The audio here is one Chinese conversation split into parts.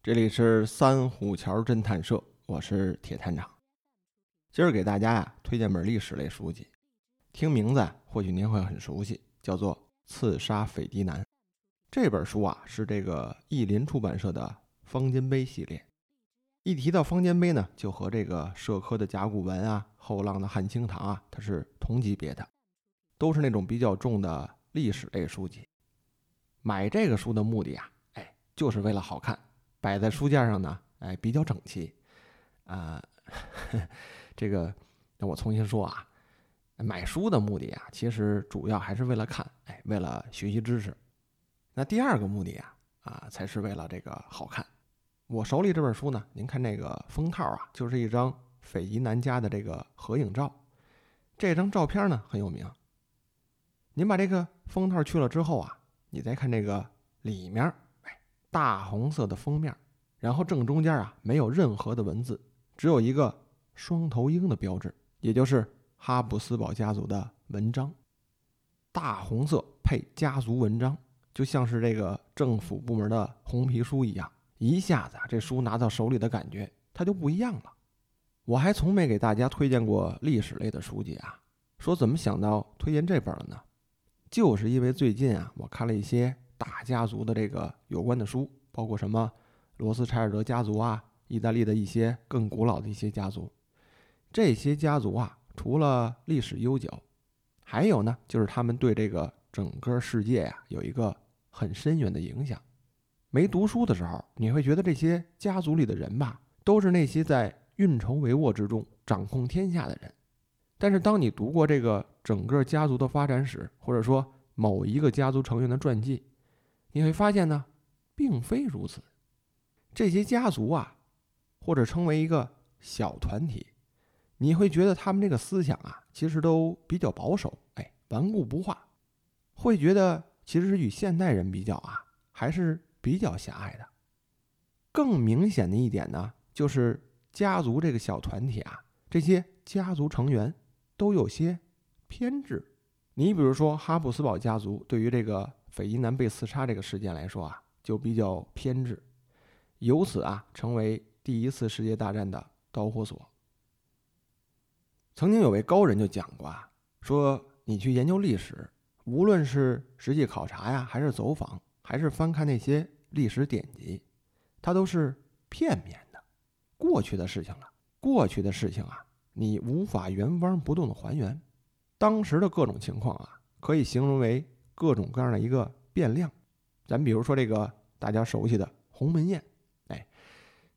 这里是三虎桥侦探社，我是铁探长。今儿给大家呀推荐本历史类书籍，听名字或许您会很熟悉，叫做《刺杀斐迪南》。这本书啊是这个译林出版社的方尖碑系列。一提到方尖碑呢，就和这个社科的甲骨文啊、后浪的汉清堂啊，它是同级别的，都是那种比较重的历史类书籍。买这个书的目的啊，哎，就是为了好看。摆在书架上呢，哎，比较整齐，啊，这个，那我重新说啊，买书的目的啊，其实主要还是为了看，哎，为了学习知识。那第二个目的啊，啊，才是为了这个好看。我手里这本书呢，您看这个封套啊，就是一张斐迪南家的这个合影照，这张照片呢很有名。您把这个封套去了之后啊，你再看这个里面。大红色的封面，然后正中间啊没有任何的文字，只有一个双头鹰的标志，也就是哈布斯堡家族的文章。大红色配家族文章，就像是这个政府部门的红皮书一样，一下子啊这书拿到手里的感觉它就不一样了。我还从没给大家推荐过历史类的书籍啊，说怎么想到推荐这本了呢？就是因为最近啊我看了一些。大家族的这个有关的书，包括什么罗斯柴尔德家族啊，意大利的一些更古老的一些家族。这些家族啊，除了历史悠久，还有呢，就是他们对这个整个世界呀有一个很深远的影响。没读书的时候，你会觉得这些家族里的人吧，都是那些在运筹帷幄之中掌控天下的人。但是当你读过这个整个家族的发展史，或者说某一个家族成员的传记，你会发现呢，并非如此。这些家族啊，或者称为一个小团体，你会觉得他们这个思想啊，其实都比较保守，哎，顽固不化，会觉得其实是与现代人比较啊，还是比较狭隘的。更明显的一点呢，就是家族这个小团体啊，这些家族成员都有些偏执。你比如说哈布斯堡家族对于这个。斐迪南被刺杀这个事件来说啊，就比较偏执，由此啊，成为第一次世界大战的导火索。曾经有位高人就讲过啊，说你去研究历史，无论是实际考察呀，还是走访，还是翻看那些历史典籍，它都是片面的，过去的事情了，过去的事情啊，你无法原封不动的还原，当时的各种情况啊，可以形容为。各种各样的一个变量，咱比如说这个大家熟悉的鸿门宴，哎，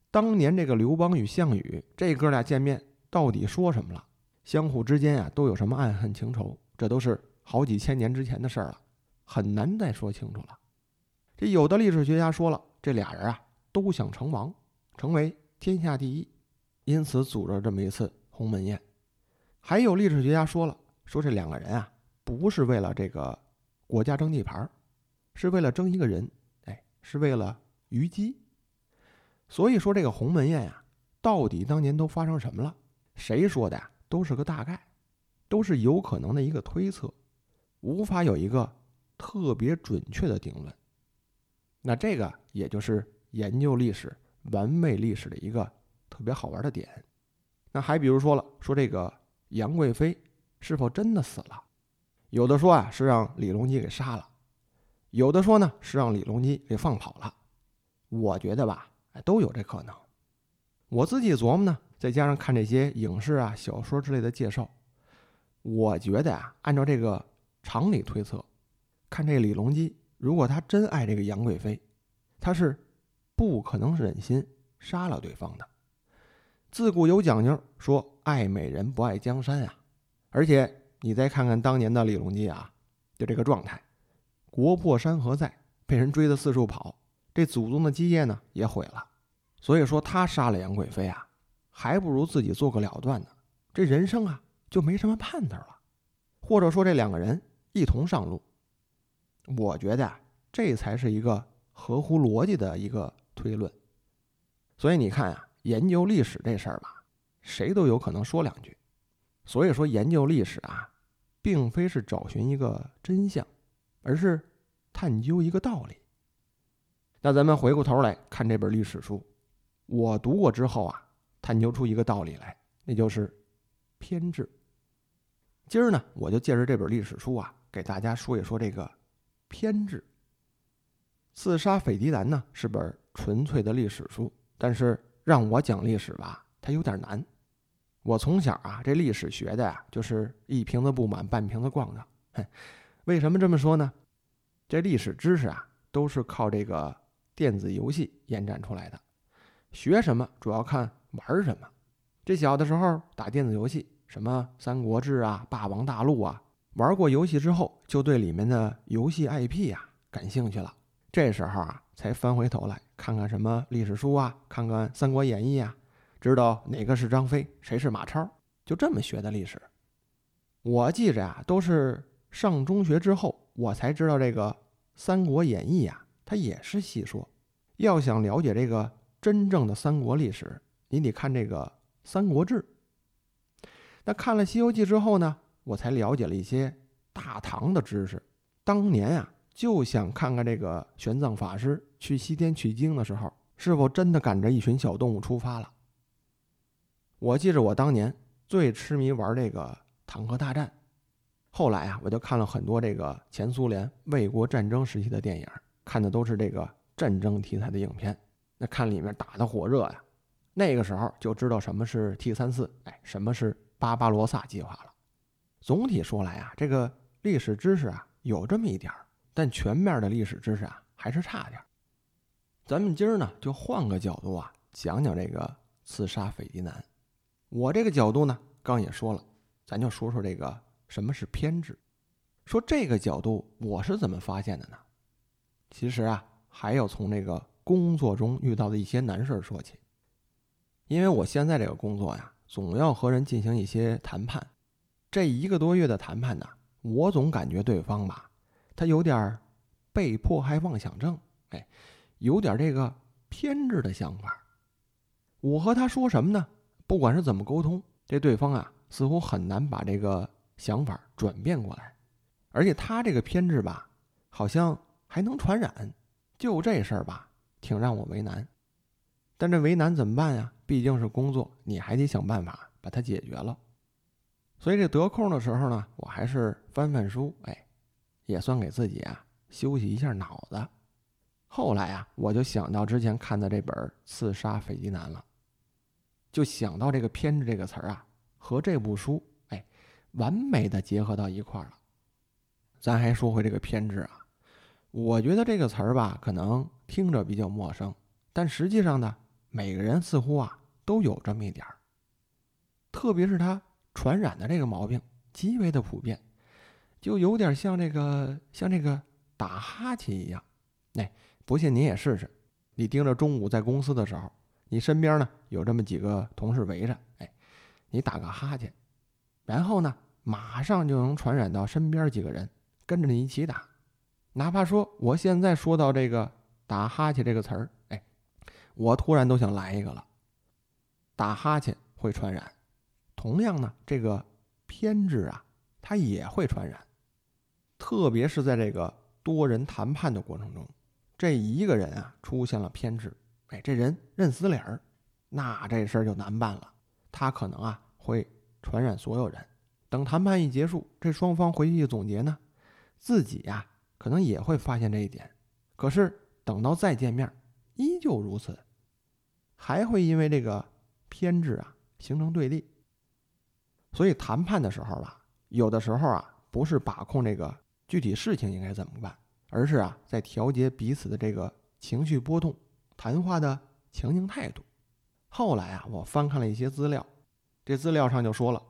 当年这个刘邦与项羽这哥俩见面，到底说什么了？相互之间啊都有什么暗恨情仇？这都是好几千年之前的事儿了，很难再说清楚了。这有的历史学家说了，这俩人啊都想成王，成为天下第一，因此组织这么一次鸿门宴。还有历史学家说了，说这两个人啊不是为了这个。国家争地盘是为了争一个人，哎，是为了虞姬。所以说这个鸿门宴呀，到底当年都发生什么了？谁说的呀？都是个大概，都是有可能的一个推测，无法有一个特别准确的定论。那这个也就是研究历史、玩味历史的一个特别好玩的点。那还比如说了，说这个杨贵妃是否真的死了？有的说啊是让李隆基给杀了，有的说呢是让李隆基给放跑了。我觉得吧，哎，都有这可能。我自己琢磨呢，再加上看这些影视啊、小说之类的介绍，我觉得啊，按照这个常理推测，看这李隆基，如果他真爱这个杨贵妃，他是不可能忍心杀了对方的。自古有讲究，说爱美人不爱江山啊，而且。你再看看当年的李隆基啊，就这个状态，国破山河在，被人追得四处跑，这祖宗的基业呢也毁了。所以说他杀了杨贵妃啊，还不如自己做个了断呢。这人生啊就没什么盼头了。或者说这两个人一同上路，我觉得啊这才是一个合乎逻辑的一个推论。所以你看啊，研究历史这事儿吧，谁都有可能说两句。所以说研究历史啊。并非是找寻一个真相，而是探究一个道理。那咱们回过头来看这本历史书，我读过之后啊，探究出一个道理来，那就是偏执。今儿呢，我就借着这本历史书啊，给大家说一说这个偏执。刺杀斐迪南呢是本纯粹的历史书，但是让我讲历史吧，它有点难。我从小啊，这历史学的呀，就是一瓶子不满半瓶子逛的。哼，为什么这么说呢？这历史知识啊，都是靠这个电子游戏延展出来的。学什么主要看玩什么。这小的时候打电子游戏，什么《三国志》啊、《霸王大陆》啊，玩过游戏之后，就对里面的游戏 IP 呀感兴趣了。这时候啊，才翻回头来看看什么历史书啊，看看《三国演义》啊。知道哪个是张飞，谁是马超，就这么学的历史。我记着呀，都是上中学之后，我才知道这个《三国演义》呀，它也是戏说。要想了解这个真正的三国历史，你得看这个《三国志》。那看了《西游记》之后呢，我才了解了一些大唐的知识。当年啊，就想看看这个玄奘法师去西天取经的时候，是否真的赶着一群小动物出发了。我记着，我当年最痴迷玩这个坦克大战，后来啊，我就看了很多这个前苏联卫国战争时期的电影，看的都是这个战争题材的影片。那看里面打的火热呀，那个时候就知道什么是 T 三四，哎，什么是巴巴罗萨计划了。总体说来啊，这个历史知识啊有这么一点儿，但全面的历史知识啊还是差点儿。咱们今儿呢就换个角度啊，讲讲这个刺杀斐迪南。我这个角度呢，刚也说了，咱就说说这个什么是偏执。说这个角度我是怎么发现的呢？其实啊，还要从这个工作中遇到的一些难事儿说起。因为我现在这个工作呀，总要和人进行一些谈判。这一个多月的谈判呢，我总感觉对方吧，他有点被迫害妄想症，哎，有点这个偏执的想法。我和他说什么呢？不管是怎么沟通，这对方啊似乎很难把这个想法转变过来，而且他这个偏执吧，好像还能传染，就这事儿吧，挺让我为难。但这为难怎么办呀？毕竟是工作，你还得想办法把它解决了。所以这得空的时候呢，我还是翻翻书，哎，也算给自己啊休息一下脑子。后来啊，我就想到之前看的这本《刺杀斐迪南》了。就想到这个“偏执”这个词儿啊，和这部书哎，完美的结合到一块儿了。咱还说回这个“偏执”啊，我觉得这个词儿吧，可能听着比较陌生，但实际上呢，每个人似乎啊都有这么一点儿。特别是他传染的这个毛病极为的普遍，就有点像这个像这个打哈欠一样。哎，不信你也试试，你盯着中午在公司的时候。你身边呢有这么几个同事围着，哎，你打个哈欠，然后呢，马上就能传染到身边几个人，跟着你一起打。哪怕说我现在说到这个打哈欠这个词儿，哎，我突然都想来一个了。打哈欠会传染，同样呢，这个偏执啊，它也会传染，特别是在这个多人谈判的过程中，这一个人啊出现了偏执。哎，这人认死理儿，那这事儿就难办了。他可能啊会传染所有人。等谈判一结束，这双方回去一总结呢，自己呀可能也会发现这一点。可是等到再见面，依旧如此，还会因为这个偏执啊形成对立。所以谈判的时候吧，有的时候啊不是把控这个具体事情应该怎么办，而是啊在调节彼此的这个情绪波动。谈话的情形态度。后来啊，我翻看了一些资料，这资料上就说了，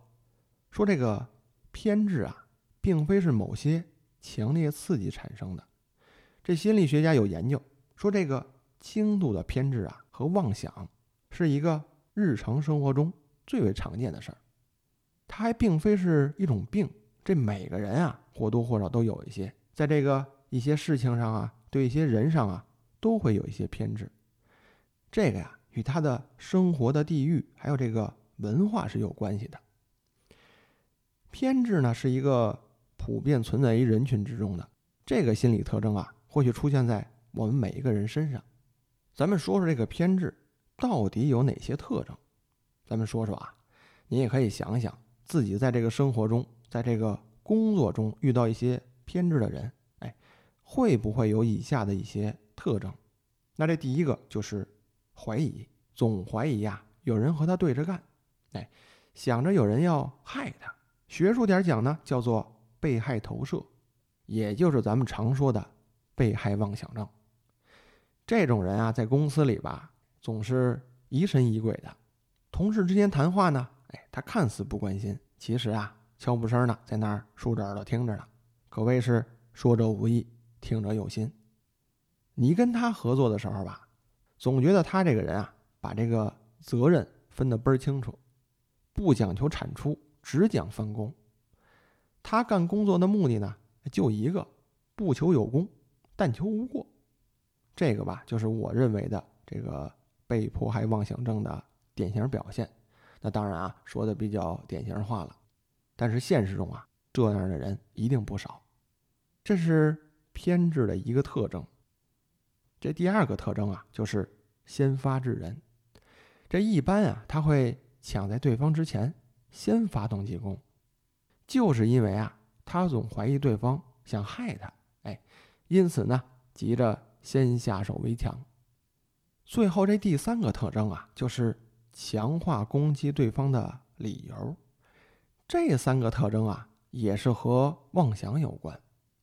说这个偏执啊，并非是某些强烈刺激产生的。这心理学家有研究说，这个轻度的偏执啊和妄想是一个日常生活中最为常见的事儿。它还并非是一种病，这每个人啊或多或少都有一些，在这个一些事情上啊，对一些人上啊，都会有一些偏执。这个呀，与他的生活的地域还有这个文化是有关系的。偏执呢，是一个普遍存在于人群之中的这个心理特征啊，或许出现在我们每一个人身上。咱们说说这个偏执到底有哪些特征？咱们说说啊，你也可以想想自己在这个生活中，在这个工作中遇到一些偏执的人，哎，会不会有以下的一些特征？那这第一个就是怀疑，总怀疑呀，有人和他对着干，哎，想着有人要害他。学术点讲呢，叫做被害投射，也就是咱们常说的被害妄想症。这种人啊，在公司里吧，总是疑神疑鬼的。同事之间谈话呢，哎，他看似不关心，其实啊，悄不声的在那儿竖着耳朵听着呢，可谓是说者无意，听者有心。你跟他合作的时候吧，总觉得他这个人啊，把这个责任分得倍儿清楚，不讲求产出，只讲分工。他干工作的目的呢，就一个，不求有功，但求无过。这个吧，就是我认为的这个被迫害妄想症的典型表现。那当然啊，说的比较典型化了，但是现实中啊，这样的人一定不少。这是偏执的一个特征。这第二个特征啊，就是先发制人。这一般啊，他会抢在对方之前，先发动进攻，就是因为啊，他总怀疑对方想害他，哎，因此呢，急着。先下手为强。最后这第三个特征啊，就是强化攻击对方的理由。这三个特征啊，也是和妄想有关。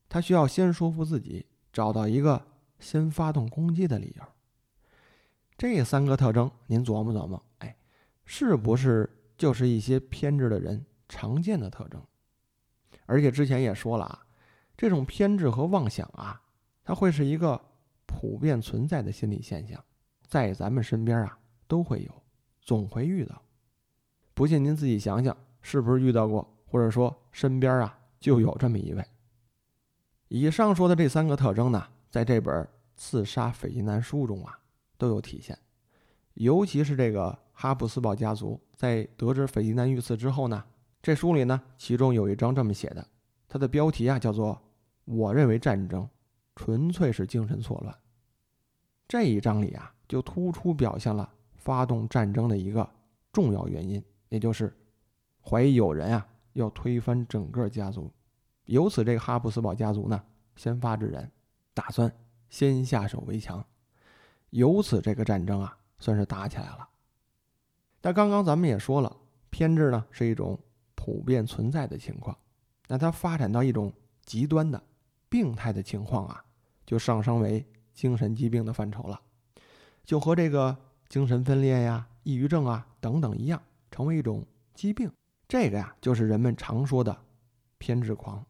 他需要先说服自己，找到一个先发动攻击的理由。这三个特征，您琢磨琢磨，哎，是不是就是一些偏执的人常见的特征？而且之前也说了啊，这种偏执和妄想啊，它会是一个。普遍存在的心理现象，在咱们身边啊都会有，总会遇到。不信您自己想想，是不是遇到过，或者说身边啊就有这么一位。以上说的这三个特征呢，在这本《刺杀斐济南》书中啊都有体现。尤其是这个哈布斯堡家族在得知斐济南遇刺之后呢，这书里呢其中有一章这么写的，它的标题啊叫做“我认为战争”。纯粹是精神错乱。这一章里啊，就突出表现了发动战争的一个重要原因，也就是怀疑有人啊要推翻整个家族。由此，这个哈布斯堡家族呢，先发制人，打算先下手为强。由此，这个战争啊，算是打起来了。但刚刚咱们也说了，偏执呢是一种普遍存在的情况，那它发展到一种极端的病态的情况啊。就上升为精神疾病的范畴了，就和这个精神分裂呀、抑郁症啊等等一样，成为一种疾病。这个呀，就是人们常说的偏执狂。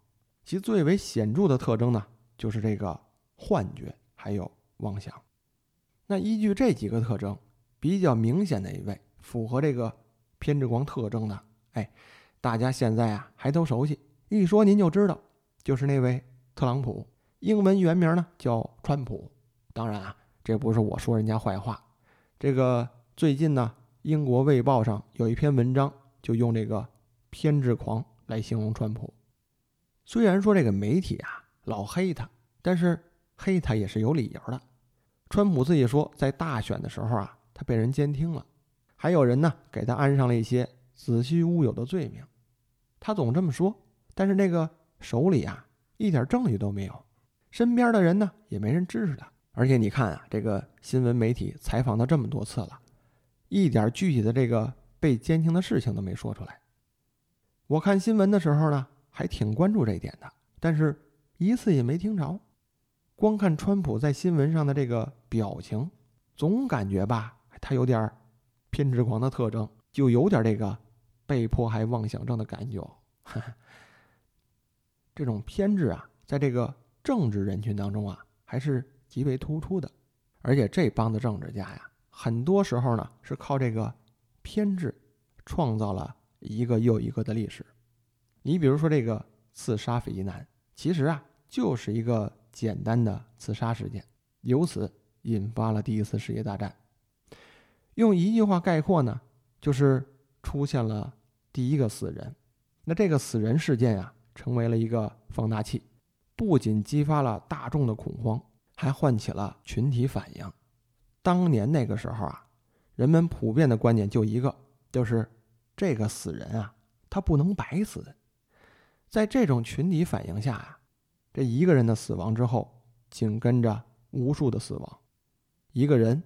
其最为显著的特征呢，就是这个幻觉还有妄想。那依据这几个特征，比较明显的一位符合这个偏执狂特征的，哎，大家现在啊还都熟悉，一说您就知道，就是那位特朗普。英文原名呢叫川普，当然啊，这不是我说人家坏话。这个最近呢，英国卫报上有一篇文章，就用这个偏执狂来形容川普。虽然说这个媒体啊老黑他，但是黑他也是有理由的。川普自己说，在大选的时候啊，他被人监听了，还有人呢给他安上了一些子虚乌有的罪名。他总这么说，但是那个手里啊一点证据都没有。身边的人呢，也没人支持他。而且你看啊，这个新闻媒体采访他这么多次了，一点具体的这个被监听的事情都没说出来。我看新闻的时候呢，还挺关注这一点的，但是一次也没听着。光看川普在新闻上的这个表情，总感觉吧，他有点偏执狂的特征，就有点这个被迫害妄想症的感觉。这种偏执啊，在这个。政治人群当中啊，还是极为突出的，而且这帮的政治家呀，很多时候呢是靠这个偏执创造了一个又一个的历史。你比如说这个刺杀斐济南，其实啊就是一个简单的刺杀事件，由此引发了第一次世界大战。用一句话概括呢，就是出现了第一个死人。那这个死人事件呀，成为了一个放大器。不仅激发了大众的恐慌，还唤起了群体反应。当年那个时候啊，人们普遍的观点就一个，就是这个死人啊，他不能白死。在这种群体反应下啊，这一个人的死亡之后，紧跟着无数的死亡，一个人，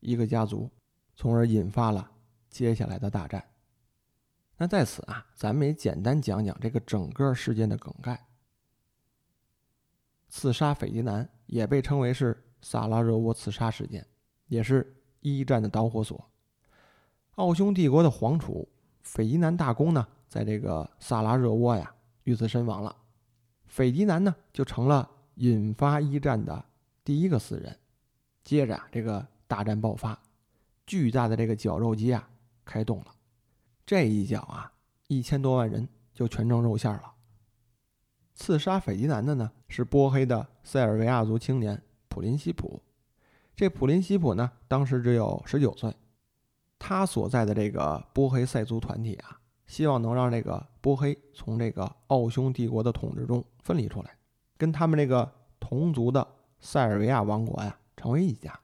一个家族，从而引发了接下来的大战。那在此啊，咱们也简单讲讲这个整个事件的梗概。刺杀斐迪南也被称为是萨拉热窝刺杀事件，也是一战的导火索。奥匈帝国的皇储斐迪南大公呢，在这个萨拉热窝呀遇刺身亡了，斐迪南呢就成了引发一战的第一个死人。接着啊，这个大战爆发，巨大的这个绞肉机啊开动了。这一脚啊，一千多万人就全成肉馅了。刺杀斐迪南的呢，是波黑的塞尔维亚族青年普林西普。这普林西普呢，当时只有十九岁。他所在的这个波黑塞族团体啊，希望能让这个波黑从这个奥匈帝国的统治中分离出来，跟他们这个同族的塞尔维亚王国呀成为一家。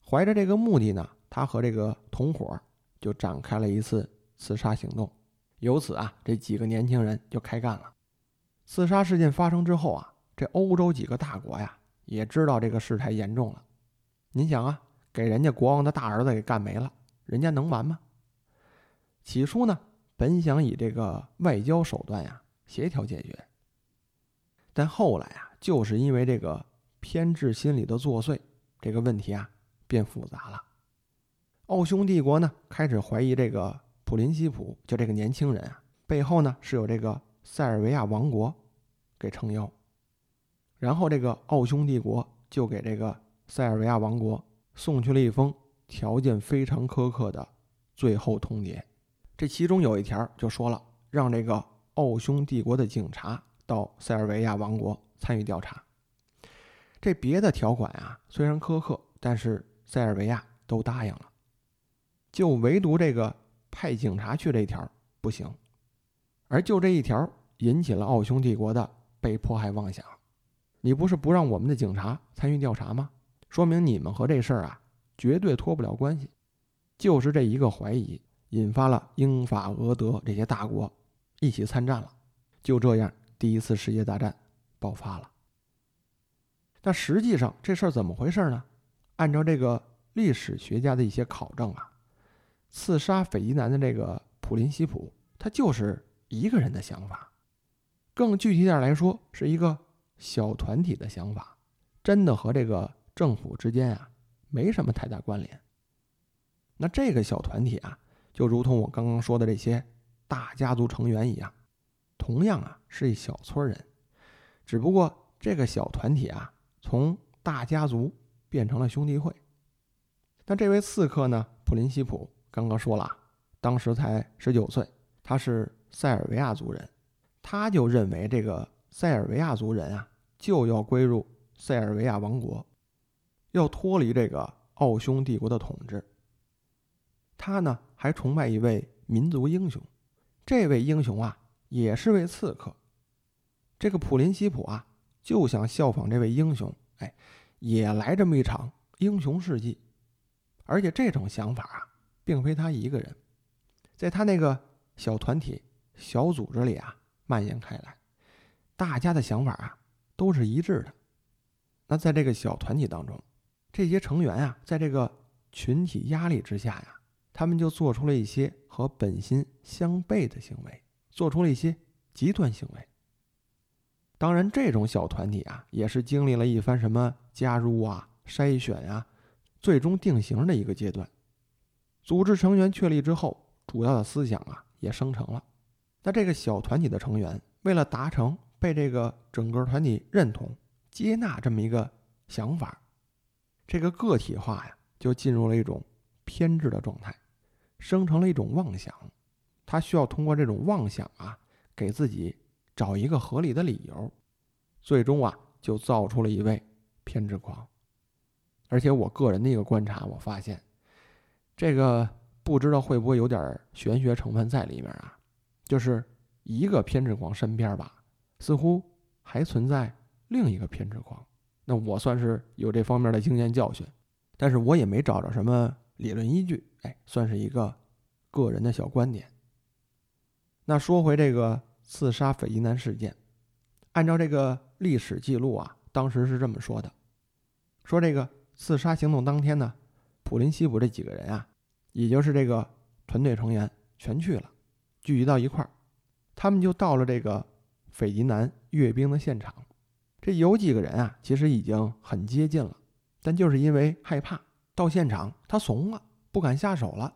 怀着这个目的呢，他和这个同伙。就展开了一次刺杀行动，由此啊，这几个年轻人就开干了。刺杀事件发生之后啊，这欧洲几个大国呀，也知道这个事态严重了。您想啊，给人家国王的大儿子给干没了，人家能完吗？起初呢，本想以这个外交手段呀协调解决，但后来啊，就是因为这个偏执心理的作祟，这个问题啊变复杂了。奥匈帝国呢，开始怀疑这个普林西普，就这个年轻人啊，背后呢是有这个塞尔维亚王国给撑腰。然后这个奥匈帝国就给这个塞尔维亚王国送去了一封条件非常苛刻的最后通牒。这其中有一条就说了，让这个奥匈帝国的警察到塞尔维亚王国参与调查。这别的条款啊虽然苛刻，但是塞尔维亚都答应了。就唯独这个派警察去这一条不行，而就这一条引起了奥匈帝国的被迫害妄想。你不是不让我们的警察参与调查吗？说明你们和这事儿啊绝对脱不了关系。就是这一个怀疑，引发了英法俄德这些大国一起参战了。就这样，第一次世界大战爆发了。那实际上这事儿怎么回事呢？按照这个历史学家的一些考证啊。刺杀斐迪南的这个普林西普，他就是一个人的想法，更具体点来说，是一个小团体的想法，真的和这个政府之间啊没什么太大关联。那这个小团体啊，就如同我刚刚说的这些大家族成员一样，同样啊是一小撮人，只不过这个小团体啊从大家族变成了兄弟会。那这位刺客呢，普林西普。刚刚说了，当时才十九岁，他是塞尔维亚族人，他就认为这个塞尔维亚族人啊就要归入塞尔维亚王国，要脱离这个奥匈帝国的统治。他呢还崇拜一位民族英雄，这位英雄啊也是位刺客。这个普林西普啊就想效仿这位英雄，哎，也来这么一场英雄事迹，而且这种想法啊。并非他一个人，在他那个小团体、小组织里啊蔓延开来，大家的想法啊都是一致的。那在这个小团体当中，这些成员啊，在这个群体压力之下呀，他们就做出了一些和本心相悖的行为，做出了一些极端行为。当然，这种小团体啊，也是经历了一番什么加入啊、筛选啊，最终定型的一个阶段。组织成员确立之后，主要的思想啊也生成了。那这个小团体的成员为了达成被这个整个团体认同、接纳这么一个想法，这个个体化呀就进入了一种偏执的状态，生成了一种妄想。他需要通过这种妄想啊，给自己找一个合理的理由，最终啊就造出了一位偏执狂。而且我个人的一个观察，我发现。这个不知道会不会有点玄学成分在里面啊？就是一个偏执狂身边吧，似乎还存在另一个偏执狂，那我算是有这方面的经验教训，但是我也没找着什么理论依据，哎，算是一个个人的小观点。那说回这个刺杀斐迪南事件，按照这个历史记录啊，当时是这么说的：说这个刺杀行动当天呢，普林西普这几个人啊，也就是这个团队成员全去了，聚集到一块儿，他们就到了这个斐迪南阅兵的现场。这有几个人啊，其实已经很接近了，但就是因为害怕，到现场他怂了，不敢下手了。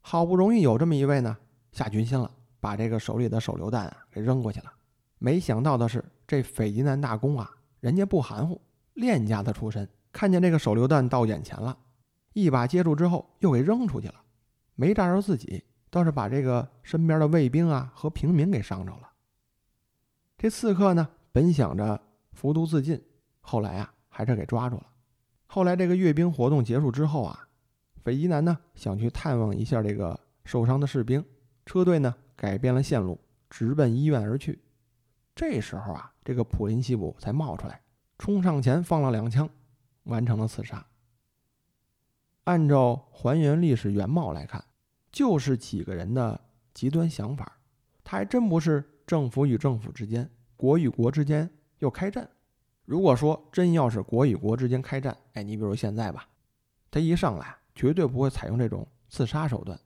好不容易有这么一位呢，下决心了，把这个手里的手榴弹啊给扔过去了。没想到的是，这斐迪南大公啊，人家不含糊，练家子出身，看见这个手榴弹到眼前了，一把接住之后又给扔出去了，没炸着自己，倒是把这个身边的卫兵啊和平民给伤着了。这刺客呢？本想着服毒自尽，后来啊还是给抓住了。后来这个阅兵活动结束之后啊，斐迪南呢想去探望一下这个受伤的士兵，车队呢改变了线路，直奔医院而去。这时候啊，这个普林西普才冒出来，冲上前放了两枪，完成了刺杀。按照还原历史原貌来看，就是几个人的极端想法，他还真不是政府与政府之间。国与国之间要开战，如果说真要是国与国之间开战，哎，你比如现在吧，他一上来绝对不会采用这种刺杀手段，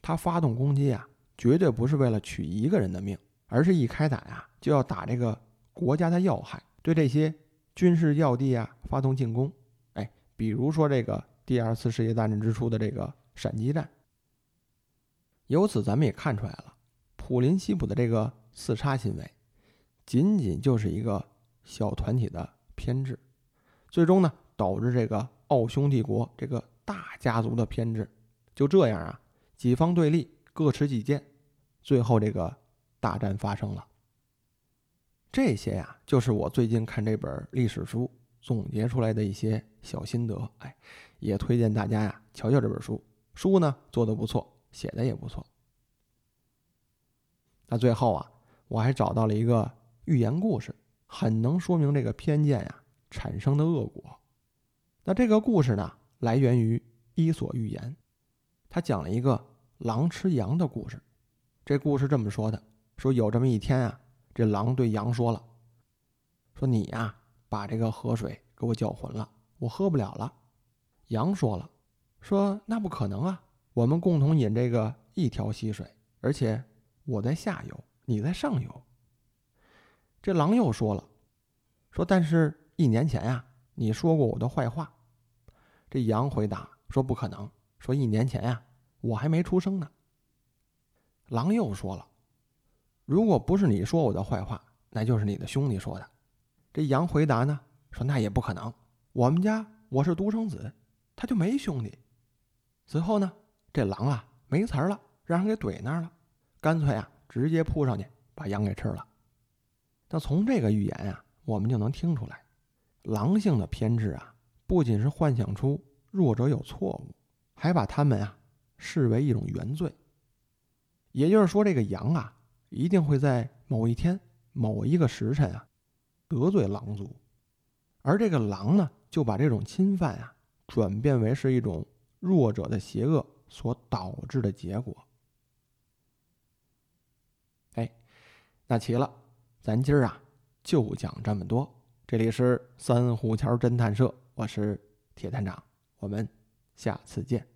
他发动攻击啊，绝对不是为了取一个人的命，而是一开打呀就要打这个国家的要害，对这些军事要地啊发动进攻，哎，比如说这个第二次世界大战之初的这个闪击战。由此咱们也看出来了，普林西普的这个刺杀行为。仅仅就是一个小团体的偏执，最终呢导致这个奥匈帝国这个大家族的偏执，就这样啊，几方对立，各持己见，最后这个大战发生了。这些呀，就是我最近看这本历史书总结出来的一些小心得，哎，也推荐大家呀瞧瞧这本书，书呢做的不错，写的也不错。那最后啊，我还找到了一个。寓言故事很能说明这个偏见呀产生的恶果。那这个故事呢，来源于《伊索寓言》，他讲了一个狼吃羊的故事。这故事这么说的：说有这么一天啊，这狼对羊说了：“说你呀，把这个河水给我搅浑了，我喝不了了。”羊说了：“说那不可能啊，我们共同饮这个一条溪水，而且我在下游，你在上游。”这狼又说了：“说，但是一年前呀，你说过我的坏话。”这羊回答说：“不可能。”说一年前呀，我还没出生呢。狼又说了：“如果不是你说我的坏话，那就是你的兄弟说的。”这羊回答呢说：“那也不可能，我们家我是独生子，他就没兄弟。”随后呢，这狼啊没词儿了，让人给怼那儿了，干脆啊直接扑上去把羊给吃了。那从这个寓言啊，我们就能听出来，狼性的偏执啊，不仅是幻想出弱者有错误，还把他们啊视为一种原罪。也就是说，这个羊啊，一定会在某一天、某一个时辰啊，得罪狼族，而这个狼呢，就把这种侵犯啊，转变为是一种弱者的邪恶所导致的结果。哎，那齐了。咱今儿啊，就讲这么多。这里是三虎桥侦探社，我是铁探长，我们下次见。